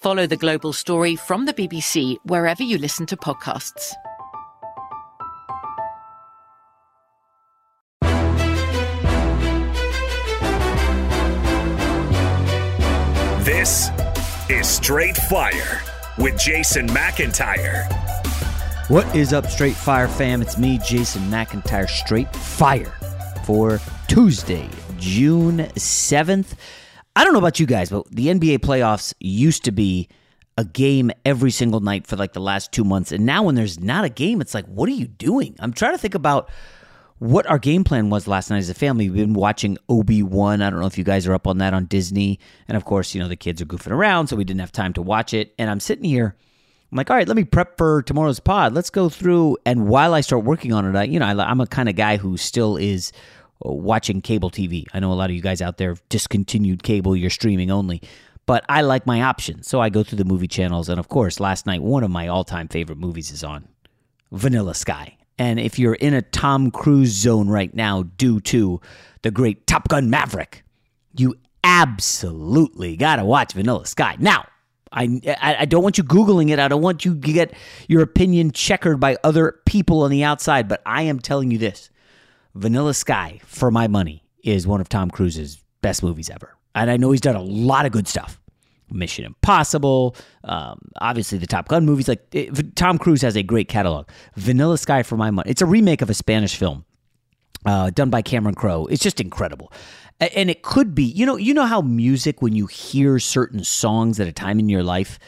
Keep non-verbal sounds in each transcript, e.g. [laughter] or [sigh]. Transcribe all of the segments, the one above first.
Follow the global story from the BBC wherever you listen to podcasts. This is Straight Fire with Jason McIntyre. What is up, Straight Fire fam? It's me, Jason McIntyre, Straight Fire for Tuesday, June 7th. I don't know about you guys, but the NBA playoffs used to be a game every single night for like the last two months. And now when there's not a game, it's like, what are you doing? I'm trying to think about what our game plan was last night as a family. We've been watching Obi Wan. I don't know if you guys are up on that on Disney. And of course, you know, the kids are goofing around, so we didn't have time to watch it. And I'm sitting here. I'm like, all right, let me prep for tomorrow's pod. Let's go through. And while I start working on it, I, you know, I, I'm a kind of guy who still is watching cable TV. I know a lot of you guys out there have discontinued cable, you're streaming only. But I like my options. So I go through the movie channels. And of course, last night, one of my all time favorite movies is on Vanilla Sky. And if you're in a Tom Cruise zone right now due to the great Top Gun Maverick, you absolutely got to watch Vanilla Sky. Now, I, I don't want you Googling it. I don't want you to get your opinion checkered by other people on the outside. But I am telling you this Vanilla Sky, for my money, is one of Tom Cruise's best movies ever. And I know he's done a lot of good stuff. Mission Impossible, um, obviously the Top Gun movies. Like it, Tom Cruise has a great catalog. Vanilla Sky, for my money, it's a remake of a Spanish film uh, done by Cameron Crowe. It's just incredible, and it could be. You know, you know how music when you hear certain songs at a time in your life,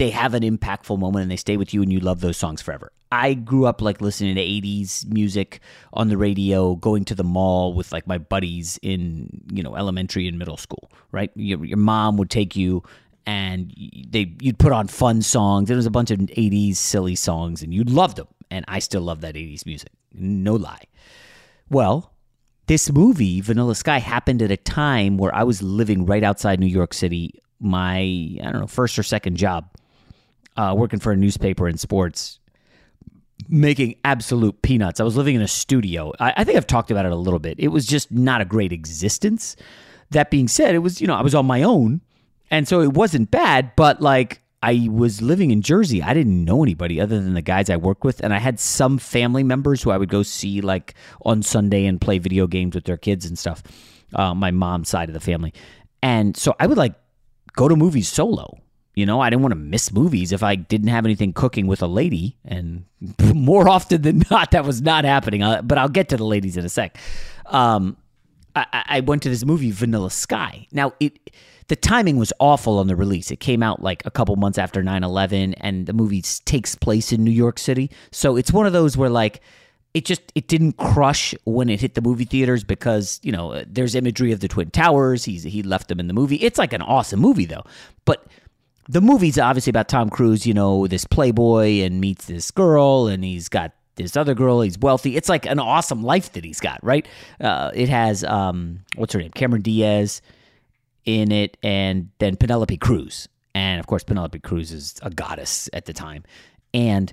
they have an impactful moment and they stay with you, and you love those songs forever. I grew up like listening to 80s music on the radio, going to the mall with like my buddies in, you know, elementary and middle school, right? Your, your mom would take you and they you'd put on fun songs. There was a bunch of 80s silly songs and you loved them. And I still love that 80s music. No lie. Well, this movie, Vanilla Sky, happened at a time where I was living right outside New York City. My, I don't know, first or second job, uh, working for a newspaper in sports making absolute peanuts. I was living in a studio. I, I, think I've talked about it a little bit. It was just not a great existence. That being said, it was, you know, I was on my own. And so it wasn't bad, but like I was living in Jersey. I didn't know anybody other than the guys I worked with. And I had some family members who I would go see like on Sunday and play video games with their kids and stuff, uh, my mom's side of the family. And so I would like go to movies solo You know, I didn't want to miss movies if I didn't have anything cooking with a lady. And [laughs] more often than not, that was not happening. Uh, but I'll get to the ladies in a sec. Um, I, I went to this movie, Vanilla Sky. Now, it the timing was awful on the release. It came out like a couple months after 9 11, and the movie takes place in New York City. So it's one of those where, like, it just it didn't crush when it hit the movie theaters because you know there's imagery of the twin towers he's he left them in the movie it's like an awesome movie though but the movie's obviously about tom cruise you know this playboy and meets this girl and he's got this other girl he's wealthy. It's like an awesome life that he's got right? Uh, it has um what's her name? Cameron diaz in it and then penelope cruz. And of course penelope cruz is a goddess at the time. And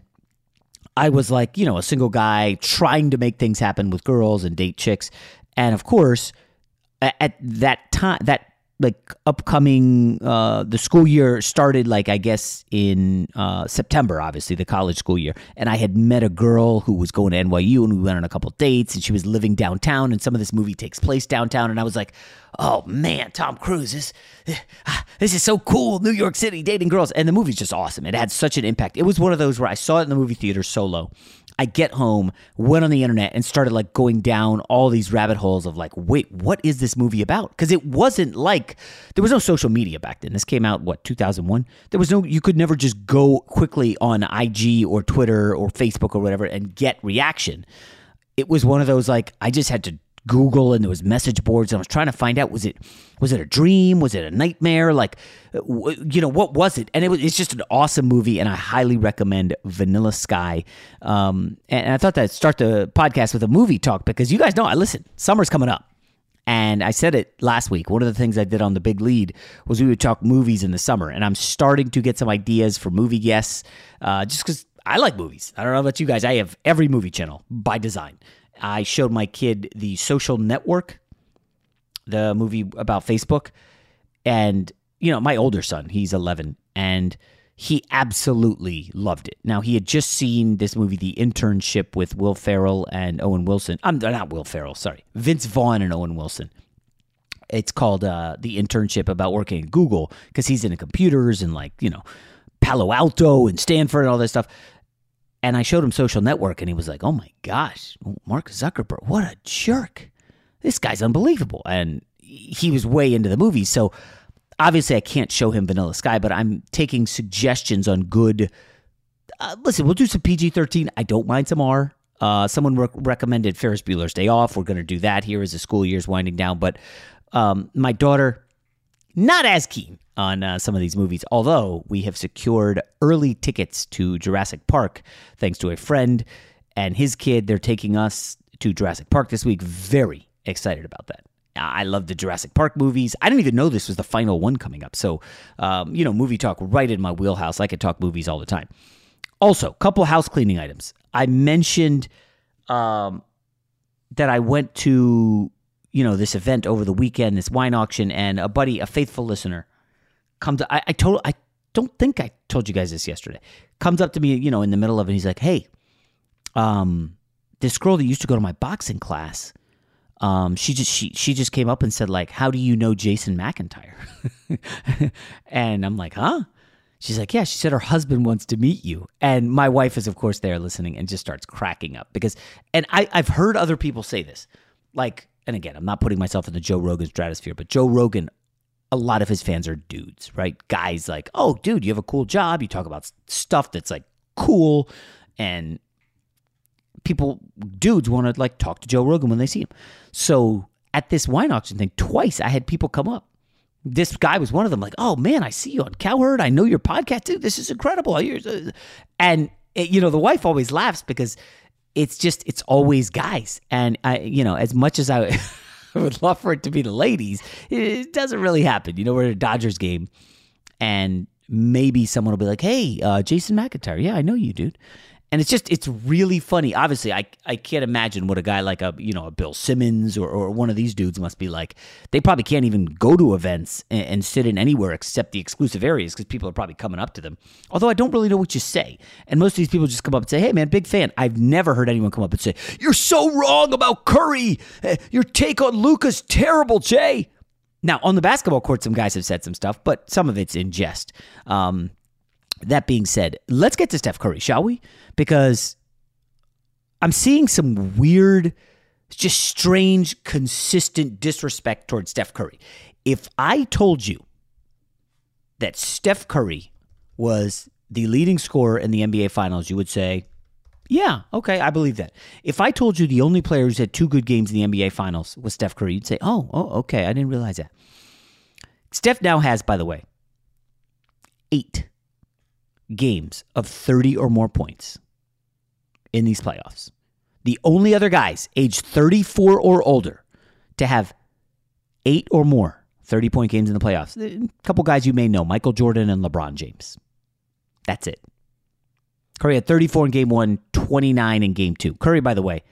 I was like, you know, a single guy trying to make things happen with girls and date chicks. And of course, at that time, that like upcoming uh, the school year started like I guess in uh, September, obviously the college school year, and I had met a girl who was going to NYU, and we went on a couple dates, and she was living downtown, and some of this movie takes place downtown, and I was like, oh man, Tom Cruise, this this is so cool, New York City dating girls, and the movie's just awesome. It had such an impact. It was one of those where I saw it in the movie theater solo, I get home, went on the internet, and started like going down all these rabbit holes of like, wait, what is this movie about? Because it wasn't like there was no social media back then. This came out what 2001. There was no you could never just go quickly on IG or Twitter or Facebook or whatever and get reaction. It was one of those like I just had to Google and there was message boards and I was trying to find out was it was it a dream was it a nightmare like you know what was it and it was it's just an awesome movie and I highly recommend Vanilla Sky um, and I thought that I'd start the podcast with a movie talk because you guys know I listen summer's coming up and I said it last week. One of the things I did on the big lead was we would talk movies in the summer, and I'm starting to get some ideas for movie guests, uh, just because I like movies. I don't know about you guys. I have every movie channel by design. I showed my kid the Social Network, the movie about Facebook, and you know my older son, he's 11, and he absolutely loved it. Now he had just seen this movie, The Internship, with Will Ferrell and Owen Wilson. I'm um, not Will Ferrell, sorry, Vince Vaughn and Owen Wilson. It's called uh, The Internship about working at Google because he's into computers and like you know Palo Alto and Stanford and all this stuff. And I showed him Social Network, and he was like, "Oh my gosh, Mark Zuckerberg, what a jerk! This guy's unbelievable." And he was way into the movie, so obviously I can't show him Vanilla Sky, but I'm taking suggestions on good. Uh, listen, we'll do some PG 13. I don't mind some R. Uh, someone re- recommended Ferris Bueller's Day Off. We're going to do that here as the school year's winding down. But um, my daughter, not as keen on uh, some of these movies, although we have secured early tickets to Jurassic Park thanks to a friend and his kid. They're taking us to Jurassic Park this week. Very excited about that. I love the Jurassic Park movies. I didn't even know this was the final one coming up. So, um, you know, movie talk right in my wheelhouse. I could talk movies all the time. Also, couple house cleaning items. I mentioned um, that I went to, you know, this event over the weekend, this wine auction, and a buddy, a faithful listener, comes. I, I told. I don't think I told you guys this yesterday. Comes up to me, you know, in the middle of it. He's like, "Hey, um, this girl that used to go to my boxing class." Um, she just she she just came up and said like, "How do you know Jason McIntyre?" [laughs] and I'm like, "Huh?" She's like, "Yeah." She said her husband wants to meet you, and my wife is of course there listening and just starts cracking up because, and I I've heard other people say this, like, and again, I'm not putting myself in the Joe Rogan stratosphere, but Joe Rogan a lot of his fans are dudes, right? Guys like, oh, dude, you have a cool job. You talk about stuff that's like cool. And people, dudes, want to like talk to Joe Rogan when they see him. So at this wine auction thing, twice I had people come up. This guy was one of them, like, oh man, I see you on Cowherd. I know your podcast, dude. This is incredible. Uh, and, eh, you know, the wife always laughs because it's just, it's always guys. And I, you know, as much as I, [laughs] would love for it to be the ladies. It doesn't really happen. You know, we're at a Dodgers game, and maybe someone will be like, "Hey, uh, Jason McIntyre, yeah, I know you, dude." And it's just it's really funny. Obviously, I I can't imagine what a guy like a you know a Bill Simmons or, or one of these dudes must be like. They probably can't even go to events and, and sit in anywhere except the exclusive areas because people are probably coming up to them. Although I don't really know what you say, and most of these people just come up and say, "Hey, man, big fan." I've never heard anyone come up and say, "You're so wrong about Curry. Eh, your take on Luka's terrible, Jay." Now, on the basketball court, some guys have said some stuff, but some of it's in jest. Um, that being said, let's get to Steph Curry, shall we? Because I'm seeing some weird, just strange, consistent disrespect towards Steph Curry. If I told you that Steph Curry was the leading scorer in the NBA Finals, you would say, yeah, okay, I believe that. If I told you the only player who's had two good games in the NBA Finals was Steph Curry, you'd say, oh, oh, okay, I didn't realize that. Steph now has, by the way, eight games of 30 or more points in these playoffs. The only other guys aged 34 or older to have eight or more 30 point games in the playoffs. A couple guys you may know Michael Jordan and LeBron James. That's it. Curry had 34 in game one, 29 in game two. Curry, by the way,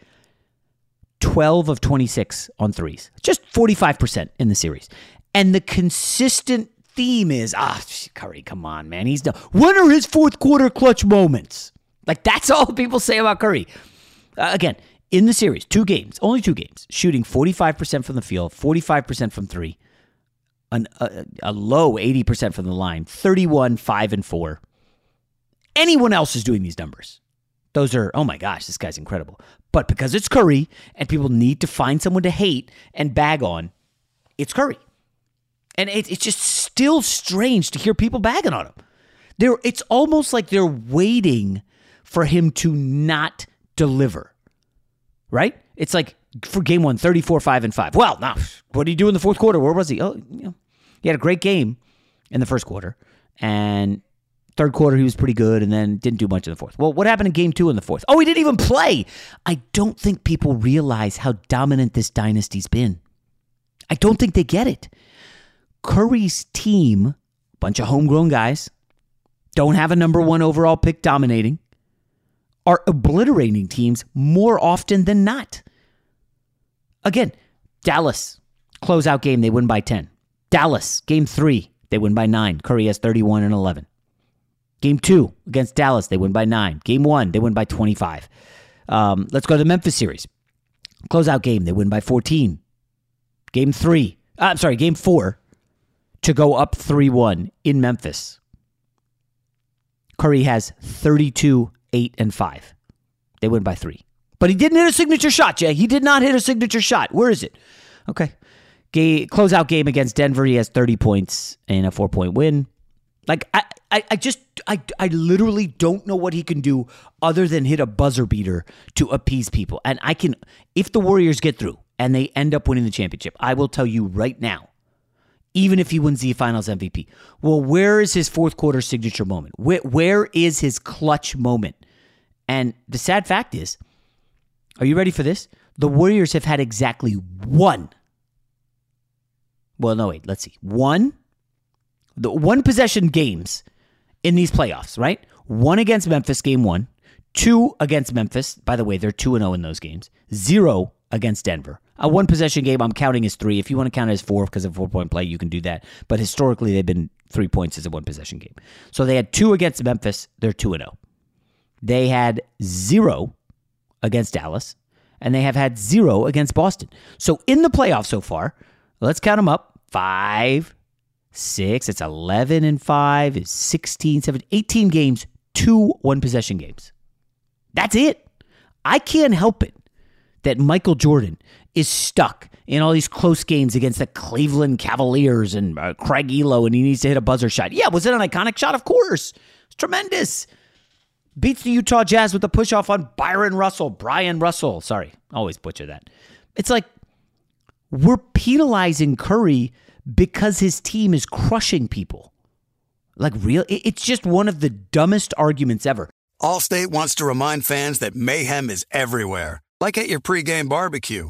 12 of 26 on threes, just 45% in the series. And the consistent theme is ah, Curry, come on, man. He's done. When are his fourth quarter clutch moments? Like, that's [laughs] all people say about Curry. Uh, again, in the series, two games, only two games, shooting 45% from the field, 45% from three, an, a, a low 80% from the line, 31, 5, and 4 anyone else is doing these numbers. Those are, oh my gosh, this guy's incredible. But because it's Curry and people need to find someone to hate and bag on, it's Curry. And it, it's just still strange to hear people bagging on him. They're, it's almost like they're waiting for him to not deliver, right? It's like for game one, 34, 5, and 5. Well, now, what did he do in the fourth quarter? Where was he? Oh, you know, he had a great game in the first quarter. And Third quarter, he was pretty good and then didn't do much in the fourth. Well, what happened in game two in the fourth? Oh, he didn't even play. I don't think people realize how dominant this dynasty's been. I don't think they get it. Curry's team, bunch of homegrown guys, don't have a number one overall pick dominating, are obliterating teams more often than not. Again, Dallas, closeout game, they win by 10. Dallas, game three, they win by nine. Curry has 31 and 11. Game two against Dallas, they win by nine. Game one, they win by 25. Um, let's go to the Memphis series. Closeout game, they win by 14. Game three, uh, I'm sorry, game four to go up 3 1 in Memphis. Curry has 32, 8, and 5. They win by three. But he didn't hit a signature shot, Jay. He did not hit a signature shot. Where is it? Okay. Game, closeout game against Denver. He has 30 points and a four point win. Like, I, I, I just I, I literally don't know what he can do other than hit a buzzer beater to appease people. And I can if the Warriors get through and they end up winning the championship, I will tell you right now, even if he wins the finals MVP, well, where is his fourth quarter signature moment? Where, where is his clutch moment? And the sad fact is, are you ready for this? The Warriors have had exactly one. Well, no, wait, let's see. One, the one possession games in these playoffs, right? One against Memphis, game one. Two against Memphis. By the way, they're 2 0 in those games. Zero against Denver. A one possession game, I'm counting as three. If you want to count it as four because of four point play, you can do that. But historically, they've been three points as a one possession game. So they had two against Memphis. They're 2 and 0. They had zero against Dallas, and they have had zero against Boston. So in the playoffs so far, let's count them up five, six. It's 11 and five. It's 16, 17, 18 games, two one possession games. That's it. I can't help it that Michael Jordan is stuck in all these close games against the Cleveland Cavaliers and uh, Craig Ehlo, and he needs to hit a buzzer shot. Yeah, was it an iconic shot? Of course. It's tremendous. Beats the Utah Jazz with a push off on Byron Russell, Brian Russell. Sorry, always butcher that. It's like we're penalizing Curry because his team is crushing people. Like, real? It's just one of the dumbest arguments ever. Allstate wants to remind fans that mayhem is everywhere, like at your pregame barbecue.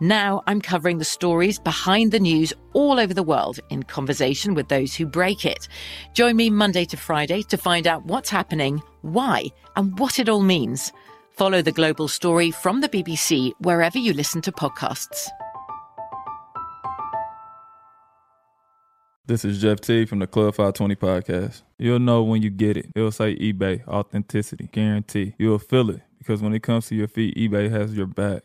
Now I'm covering the stories behind the news all over the world in conversation with those who break it. Join me Monday to Friday to find out what's happening, why, and what it all means. Follow The Global Story from the BBC wherever you listen to podcasts. This is Jeff T from the Club 520 podcast. You'll know when you get it. It'll say eBay, authenticity, guarantee. You'll feel it because when it comes to your feet, eBay has your back.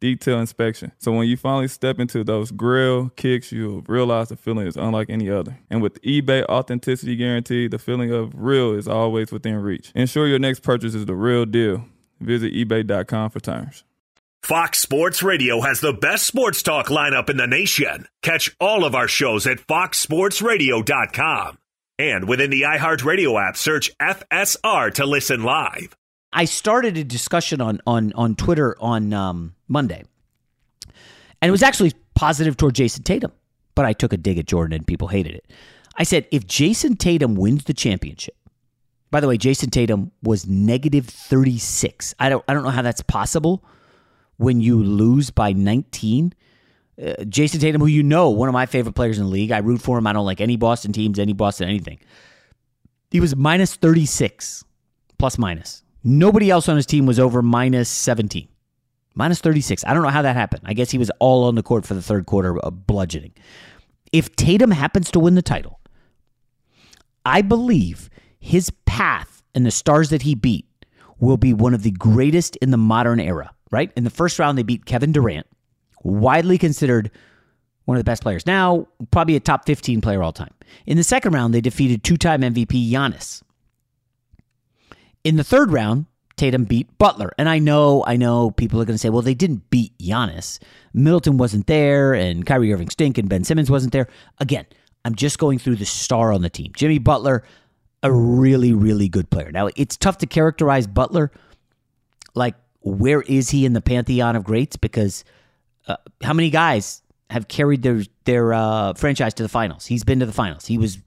detailed inspection. So when you finally step into those grill kicks, you'll realize the feeling is unlike any other. And with eBay authenticity guarantee, the feeling of real is always within reach. Ensure your next purchase is the real deal. Visit eBay.com for terms. Fox Sports Radio has the best sports talk lineup in the nation. Catch all of our shows at foxsportsradio.com. And within the iHeartRadio app, search FSR to listen live. I started a discussion on on on Twitter on um, Monday, and it was actually positive toward Jayson Tatum, but I took a dig at Jordan and people hated it. I said if Jayson Tatum wins the championship, by the way, Jayson Tatum was negative thirty six. I don't I don't know how that's possible when you lose by 19. Uh, Jayson Tatum, who you know, one of my favorite players in the league. I root for him. I don't like any Boston teams, any Boston anything. He was minus 36, plus minus. Nobody else on his team was over minus 17. Minus 36. I don't know how that happened. I guess he was all on the court for the third quarter of bludgeoning. If Tatum happens to win the title, I believe his path and the stars that he beat will be one of the greatest in the modern era right? In the first round, they beat Kevin Durant, widely considered one of the best players. Now, probably a top 15 player all time. In the second round, they defeated two time MVP Giannis. In the third round, Tatum beat Butler. And I know, I know people are going to say, well, they didn't beat Giannis. Middleton wasn't there, and Kyrie Irving stink, and Ben Simmons wasn't there. Again, I'm just going through the star on the team. Jimmy Butler, a really, really good player. Now, it's tough to characterize Butler like where is he in the pantheon of greats? Because uh, how many guys have carried their their uh, franchise to the finals? He's been to the finals. He was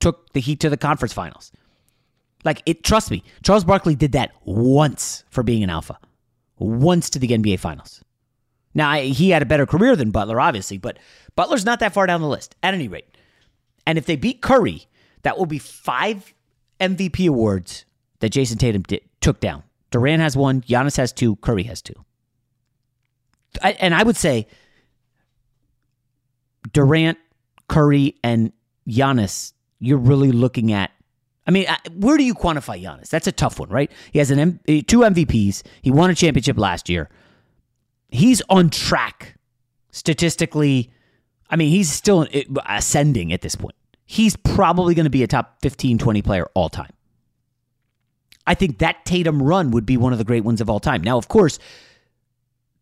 took the Heat to the conference finals. Like it, trust me, Charles Barkley did that once for being an alpha, once to the NBA finals. Now I, he had a better career than Butler, obviously, but Butler's not that far down the list at any rate. And if they beat Curry, that will be five MVP awards that Jayson Tatum did, took down. Durant has one, Giannis has two, Curry has two. I, and I would say Durant, Curry, and Giannis, you're really looking at. I mean, where do you quantify Giannis? That's a tough one, right? He has an M, eh, two MVPs. He won a championship last year. he's on track statistically. I mean, he's still eh, ascending at this point. He's probably going to be a top 15, 20 player all time. I think that Tatum run would be one of the great ones of all time. Now, of course,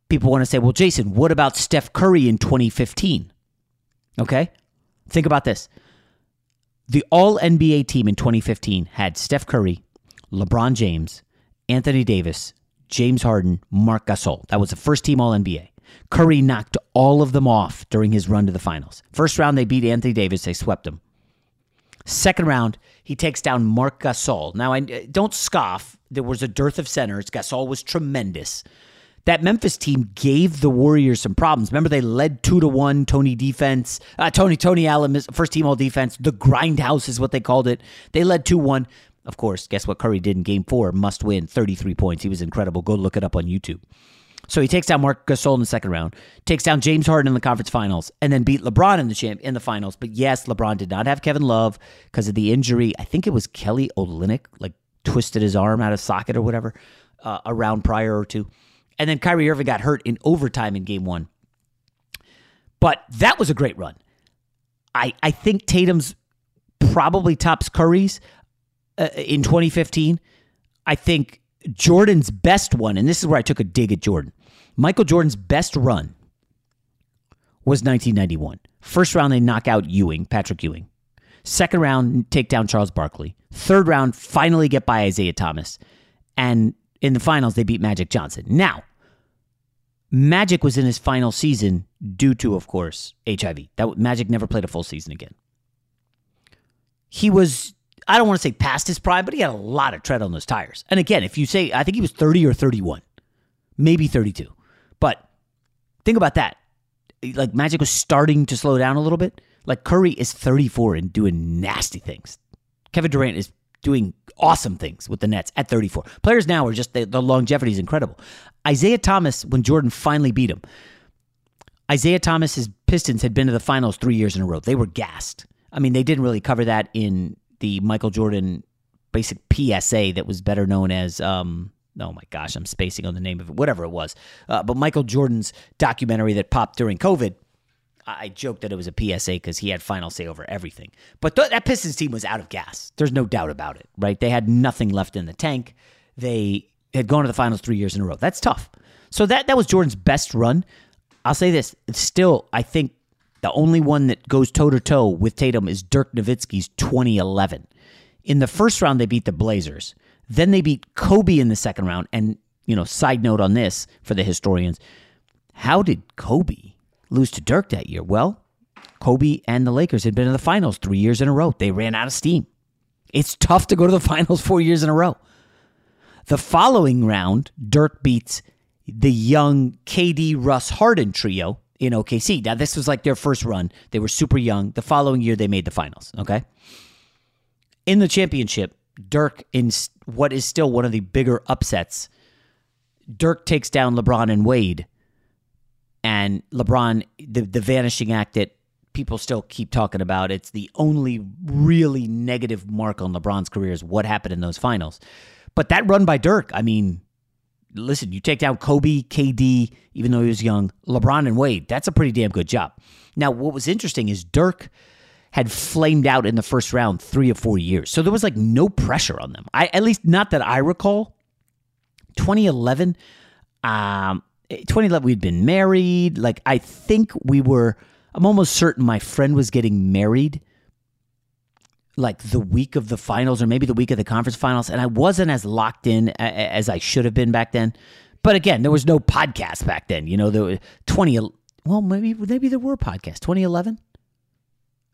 people want to say, well, Jason, what about Steph Curry in 2015? Okay. Think about this. The all NBA team in 2015 had Steph Curry, LeBron James, Anthony Davis, James Harden, Marc Gasol. That was the first team all NBA. Curry knocked all of them off during his run to the finals. First round, they beat Anthony Davis, they swept him. Second round, he takes down Marc Gasol. Now, I don't scoff. There was a dearth of centers. Gasol was tremendous. That Memphis team gave the Warriors some problems. Remember, they led two to one. Tony defense, uh, Tony Tony Allen, first team all defense. The grindhouse is what they called it. They led two one. Of course, guess what Curry did in Game Four? Must win, thirty three points. He was incredible. Go look it up on YouTube. So he takes down Marc Gasol in the second round, takes down James Harden in the conference finals, and then beat LeBron in the champ in the finals. But yes, LeBron did not have Kevin Love because of the injury. I think it was Kelly Olynyk, like twisted his arm out of socket or whatever, uh, a round prior or two. And then Kyrie Irving got hurt in overtime in game one. But that was a great run. I, I think Tatum's probably tops Curry's uh, in 2015. I think Jordan's best one, and this is where I took a dig at Jordan. Michael Jordan's best run was 1991. First round, they knock out Ewing, Patrick Ewing. Second round, take down Charles Barkley. Third round, finally get by Isiah Thomas. And in the finals, they beat Magic Johnson. Now, Magic was in his final season due to, of course, HIV. That Magic never played a full season again. He was I don't want to say past his prime, but he had a lot of tread on those tires. And again, if you say, I think he was 30 or 31, maybe 32. But think about that. Like Magic was starting to slow down a little bit. Like Curry is 34 and doing nasty things. Kevin Durant is doing awesome things with the Nets at 34. Players now are just, the, the longevity is incredible. Isiah Thomas, when Jordan finally beat him, Isiah Thomas's Pistons had been to the finals three years in a row. They were gassed. I mean, they didn't really cover that in the Michael Jordan basic PSA that was better known as um, oh my gosh, I'm spacing on the name of it, whatever it was. Uh, but Michael Jordan's documentary that popped during COVID, I joked that it was a PSA because he had final say over everything. But th- that Pistons team was out of gas. There's no doubt about it, right? They had nothing left in the tank. They had gone to the finals three years in a row. That's tough. So that that was Jordan's best run. I'll say this: still, I think, the only one that goes toe to toe with Tatum is Dirk Nowitzki's 2011. In the first round, they beat the Blazers. Then they beat Kobe in the second round. And, you know, side note on this for the historians how did Kobe lose to Dirk that year? Well, Kobe and the Lakers had been in the finals three years in a row. They ran out of steam. It's tough to go to the [laughs] finals four years in a row. The following round, Dirk beats the young KD Russ Harden trio in OKC. Now, this was like their first run. They were super young. The following year, they made the finals. Okay. In the championship, Dirk, in what is still one of the bigger upsets, Dirk takes down LeBron and Wade. And LeBron, the, the vanishing act that people still keep talking about, it's the only really negative mark on LeBron's career is what happened in those finals. But that run by Dirk, I mean, listen, you take down Kobe, KD, even though he was young, LeBron and Wade. That's a pretty damn good job. Now, what was interesting is Dirk had flamed out in the first round three or four years. So there was like no pressure on them. I at least not that I recall. 2011, um, 2011 we'd been married. Like I think we were. I'm almost certain my friend was getting married like the week of the finals or maybe the week of the conference finals, and I wasn't as locked in as I should have been back then. But again, there was no podcast back then. You know, there was twenty. Well, maybe maybe there were podcasts. Twenty eleven.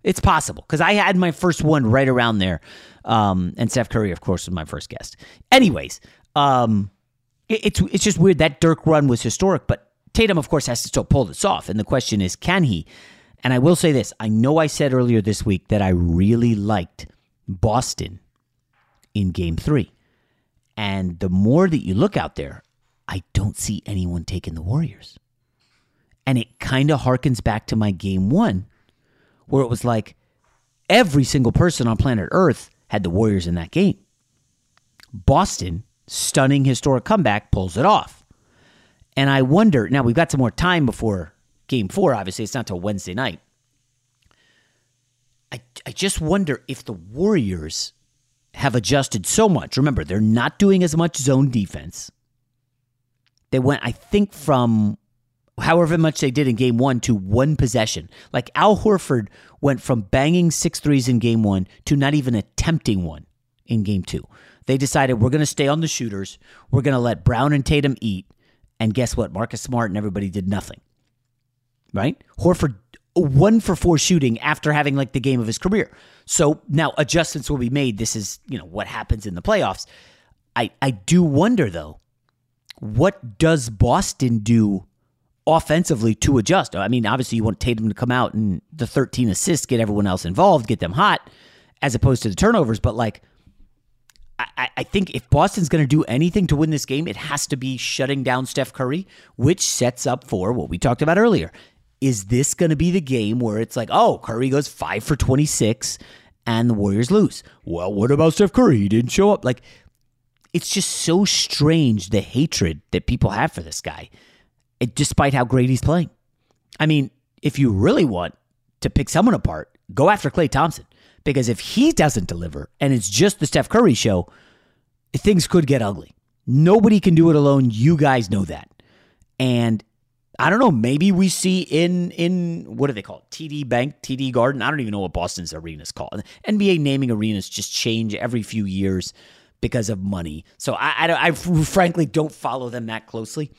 It's possible because I had my first one right around there, um, and Steph Curry, of course, was my first guest. Anyways, um, it, it's it's just weird that Dirk run was historic, but Tatum, of course, has to still pull this off, and the question is, can he? And I will say this I know I said earlier this week that I really liked Boston in game three. And the more that you look out there, I don't see anyone taking the Warriors. And it kind of harkens back to my game one, where it was like every single person on planet Earth had the Warriors in that game. Boston, stunning historic comeback, pulls it off. And I wonder now we've got some more time before game four. Obviously, it's not till Wednesday night. I, I just wonder if the Warriors have adjusted so much. Remember, they're not doing as much zone defense. They went, I think, from however much they did in game one to one possession. Like Al Horford went from banging six threes in game one to not even attempting one in game two. They decided we're going to stay on the shooters. We're going to let Brown and Tatum eat. And guess what? Marcus Smart and everybody did nothing. Right? Horford one for four shooting after having like the game of his career. So now adjustments will be made. This is, you know, what happens in the playoffs. I, I do wonder though, what does Boston do offensively to adjust? I mean, obviously you want Tatum to come out and the 13 assists, get everyone else involved, get them hot, as opposed to the turnovers. But like, I, I think if Boston's going to do anything to win this game, it has to be shutting down Steph Curry, which sets up for what we talked about earlier is this going to be the game where it's like, oh, Curry goes five for 26 and the Warriors lose? Well, what about Steph Curry? He didn't show up. Like, it's just so strange the hatred that people have for this guy, it, despite how great he's playing. I mean, if you really want to pick someone apart, go after Klay Thompson. Because if he doesn't deliver and it's just the Steph Curry show, things could get ugly. Nobody can do it alone. You guys know that. And I don't know. Maybe we see in in what do they call it? TD Bank, TD Garden. I don't even know what Boston's arena is called. NBA naming arenas just change every few years because of money. So I, I, I frankly don't follow them that closely.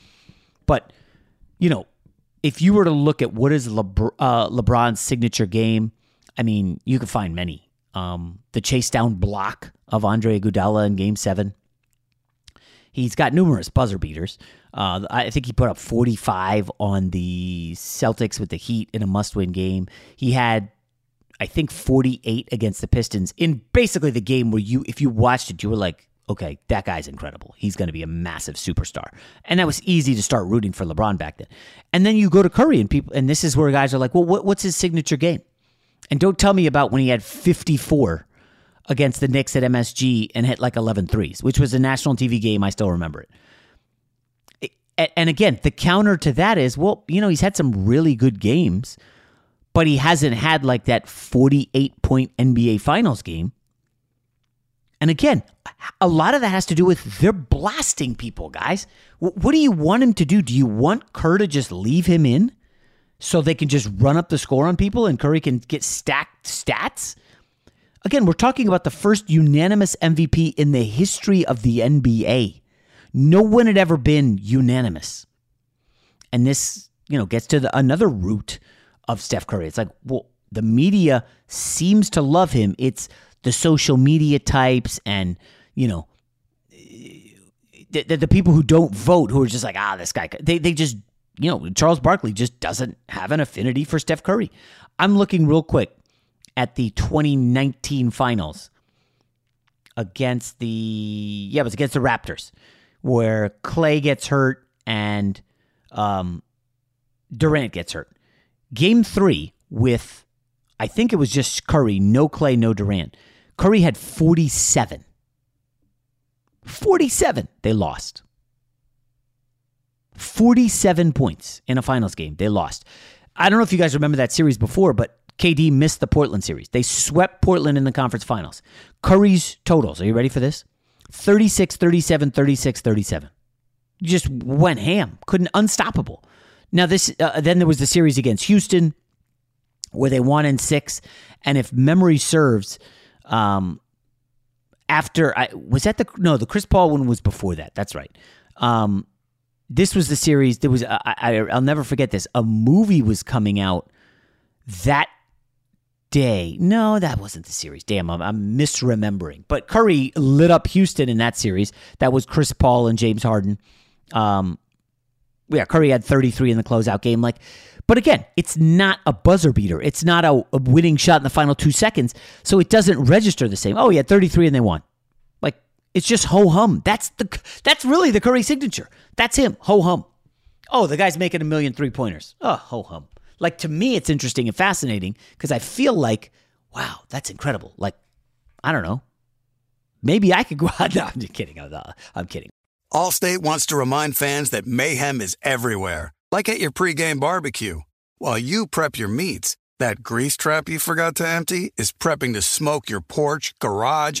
But you know, if you were to look at what is Lebr- uh, LeBron's signature game, I mean, you could find many. Um, the chase down block of Andre Iguodala in Game Seven. He's got numerous buzzer beaters. Uh, I think he put up 45 on the Celtics with the Heat in a must-win game. He had, I think, 48 against the Pistons in basically the game where you, if you watched it, you were like, okay, that guy's incredible. He's going to be a massive superstar. And that was easy to start rooting for LeBron back then. And then you go to Curry and people, and this is where guys are like, well, what, what's his signature game? And don't tell me about when he had 54 against the Knicks at MSG and hit like 11 threes, which was a national TV game. I still remember it and again, the counter to that is, well, you know, he's had some really good games, but he hasn't had like that 48 point NBA Finals game. And again, a lot of that has to do with they're blasting people, guys. What do you want him to do? Do you want Kerr to just leave him in so they can just run up the score on people and Curry can get stacked stats? Again, we're talking about the first unanimous MVP in the history of the NBA. No one had ever been unanimous. And this, you know, gets to the, another root of Steph Curry. It's like, well, the media seems to love him. It's the social media types and, you know, the, the, the people who don't vote who are just like, ah, this guy, they, they just, you know, Charles Barkley just doesn't have an affinity for Steph Curry. I'm looking real quick at the 2019 finals against the, yeah, it was against the Raptors where Klay gets hurt and um, Durant gets hurt. Game three with, I think it was just Curry, no Klay, no Durant. Curry had 47. 47. They lost. 47 points in a finals game. They lost. I don't know if you guys remember that series before, but KD missed the Portland series. They swept Portland in the conference finals. Curry's totals. Are you ready for this? 36 37 36 37 just went ham couldn't unstoppable now this uh, then there was the series against houston where they won in six and if memory serves um after i was that the no the chris paul one was before that that's right um this was the series there was I, I i'll never forget this a movie was coming out that day. No, that wasn't the series. Damn, I'm, I'm, misremembering. But Curry lit up Houston in that series. That was Chris Paul and James Harden. Um, yeah, Curry had 33 in the closeout game. Like, but again, it's not a buzzer beater. It's not a, a winning shot in the final two seconds, so it doesn't register the same. Oh, he had 33 and they won. It's just ho hum. That's the that's really the Curry signature. That's him. Ho hum. Oh, the guy's making a million three pointers. Oh, ho hum. Like to me, it's interesting and fascinating because I feel like, wow, that's incredible. Like, I don't know. Maybe I could go [laughs] out. No, I'm just kidding. I'm, I'm kidding. Allstate wants to remind fans that mayhem is everywhere, like at your pregame barbecue. While you prep your meats, that grease trap you forgot to empty is prepping to smoke your porch, garage,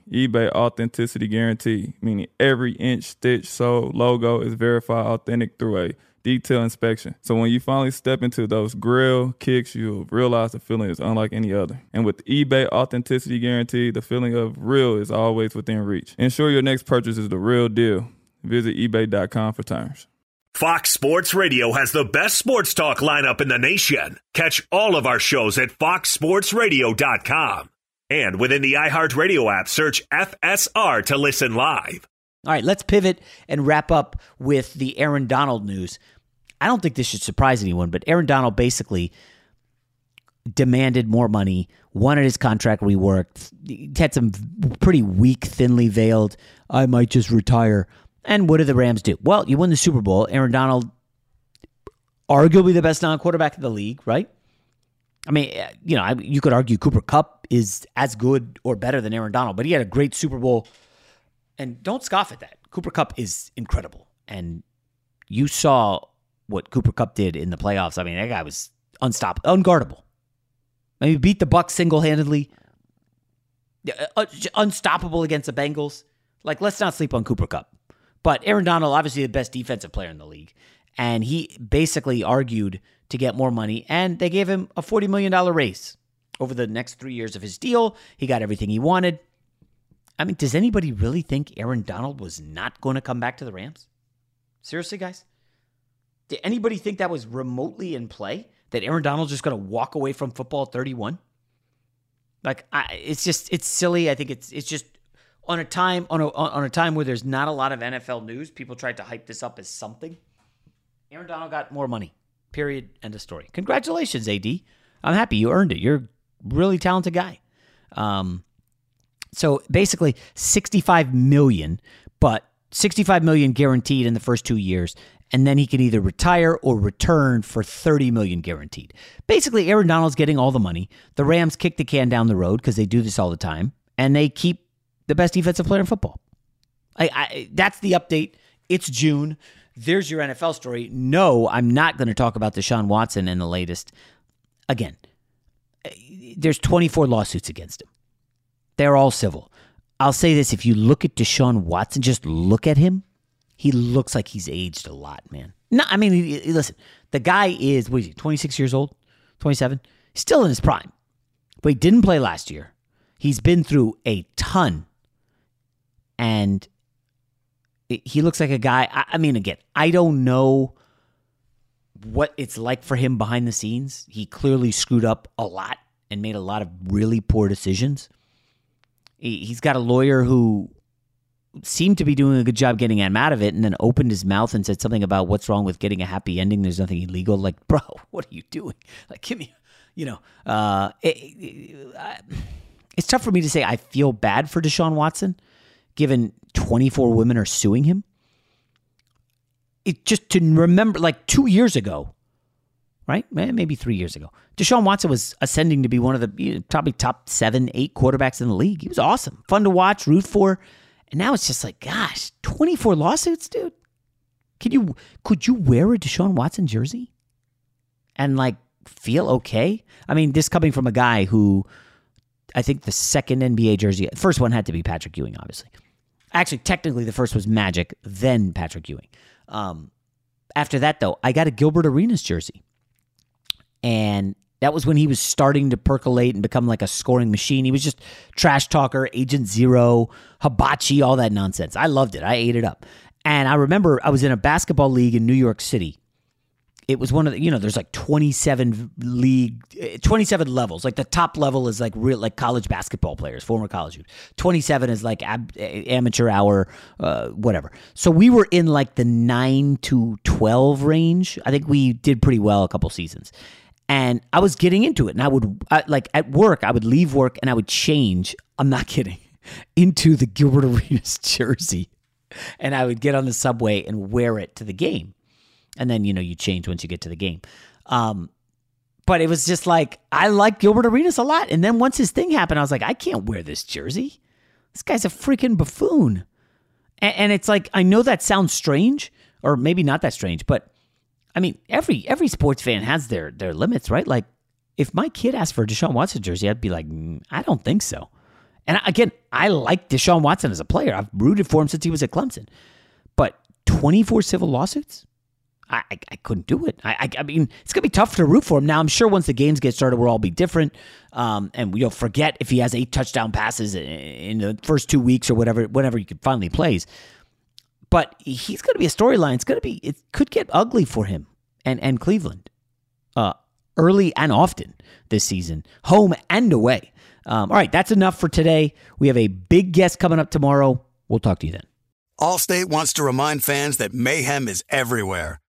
eBay authenticity guarantee, meaning every inch, stitch, sole, logo is verified authentic through a detailed inspection. So when you finally step into those grill kicks, you'll realize the feeling is unlike any other. And with eBay authenticity guarantee, the feeling of real is always within reach. Ensure your next purchase is the real deal. Visit eBay.com for terms. Fox Sports Radio has the best sports talk lineup in the nation. Catch all of our shows at foxsportsradio.com. And within the iHeartRadio app, search FSR to listen live. All right, let's pivot and wrap up with the Aaron Donald news. I don't think this should surprise anyone, but Aaron Donald basically demanded more money, wanted his contract reworked, had some pretty weak, thinly veiled, I might just retire. And what did the Rams do? Well, you win the Super Bowl. Aaron Donald, arguably the best non quarterback in the league, right? I mean, you know, you could argue Cooper Kupp is as good or better than Aaron Donald, but he had a great Super Bowl. And don't scoff at that. Cooper Kupp is incredible. And you saw what Cooper Kupp did in the playoffs. I mean, that guy was unstoppable, unguardable. Mean, beat the Bucs single handedly, uh, unstoppable against the Bengals. Like, let's not sleep on Cooper Kupp. But Aaron Donald, obviously the best defensive player in the league, and he basically argued to get more money, and they gave him a $40 million raise over the next three years of his deal. He got everything he wanted. I mean, does anybody really think Aaron Donald was not going to come back to the Rams? Seriously, guys? Did anybody think that was remotely in play? That Aaron Donald's just going to walk away from football at 31? Like, I, it's just, it's silly. I think it's, it's just on a time on a on a time where there's not a lot of NFL news, people tried to hype this up as something. Aaron Donald got more money. Period. End of story. Congratulations, AD. I'm happy you earned it. You're a really talented guy. Um, So basically 65 million, but 65 million guaranteed in the first 2 years and then he can either retire or return for 30 million guaranteed. Basically Aaron Donald's getting all the money. The Rams kick the can down the road cuz they do this all the time and they keep the best defensive player in football. I, I, that's the update. It's June. There's your NFL story. No, I'm not going to talk about Deshaun Watson in the latest. Again, there's 24 lawsuits against him. They're all civil. I'll say this if you look at Deshaun Watson, just look at him, he looks like he's aged a lot, man. No, I mean, listen, the guy is, what is he, 26 years old? 27? Still in his prime. But he didn't play last year. He's been through a ton. And he looks like a guy, I mean, again, I don't know what it's like for him behind the scenes. He clearly screwed up a lot and made a lot of really poor decisions. He's got a lawyer who seemed to be doing a good job getting him out of it and then opened his mouth and said something about what's wrong with getting a happy ending. There's nothing illegal. Like, [laughs] bro, what are you doing? Like, give me, you know, uh, it, it, it's tough for me to say I feel bad for Deshaun Watson given 24 women are suing him. It just to remember, like two years ago, right? Eh, maybe three years ago, Deshaun Watson was ascending to be one of the probably top seven, eight quarterbacks in the league. He was awesome, fun to watch, root for. And now it's just like, gosh, 24 lawsuits, dude. Could you could you wear a Deshaun Watson jersey and like feel okay? I mean, this coming from a guy who I think the second NBA jersey, first one had to be Patrick Ewing, obviously. Actually, technically, the first was Magic, then Patrick Ewing. Um, after that, though, I got a Gilbert Arenas jersey. And that was when he was starting to percolate and become like a scoring machine. He was just trash talker, Agent Zero, Hibachi, all that nonsense. I loved it. I ate it up. And I remember I was in a basketball league in New York City it was one of the you know there's like 27 league 27 levels. Like the top level is like real like college basketball players former college 27 is like ab, amateur hour uh, whatever. So we were in like the 9 to 12 range. I think we did pretty well a couple seasons. And i was getting into it and i would I, like at work i would leave work and i would change i'm not kidding [laughs] into the gilbert arenas [laughs] jersey. And i would get on the subway and wear it to the game and then you know you change once you get to the game. Um, but it was just like I like Gilbert Arenas a lot, and then once his thing happened, I was like, I can't wear this jersey. This guy's a freaking buffoon. And, and it's like I know that sounds strange, or maybe not that strange, but I mean every every sports fan has their their limits, right? Like if my kid asked for a Deshaun Watson jersey, I'd be like, mm, I don't think so. And again, I like Deshaun Watson as a player. I've rooted for him since he was at Clemson. But 24 civil lawsuits? I, I, I couldn't do it. I, I, I mean, it's gonna be tough to root for him. Now, I'm sure once the games get started, we'll all be different. Um, and you'll forget if he has eight touchdown passes in, in the first two weeks or whatever, whenever he finally plays. But he's gonna be a storyline. It's gonna be. It could get ugly for him and and Cleveland, uh, early and often this season, home and away. Um, all right, that's enough for today. We have a big guest coming up tomorrow. We'll talk to you then. Allstate wants to remind fans that mayhem is everywhere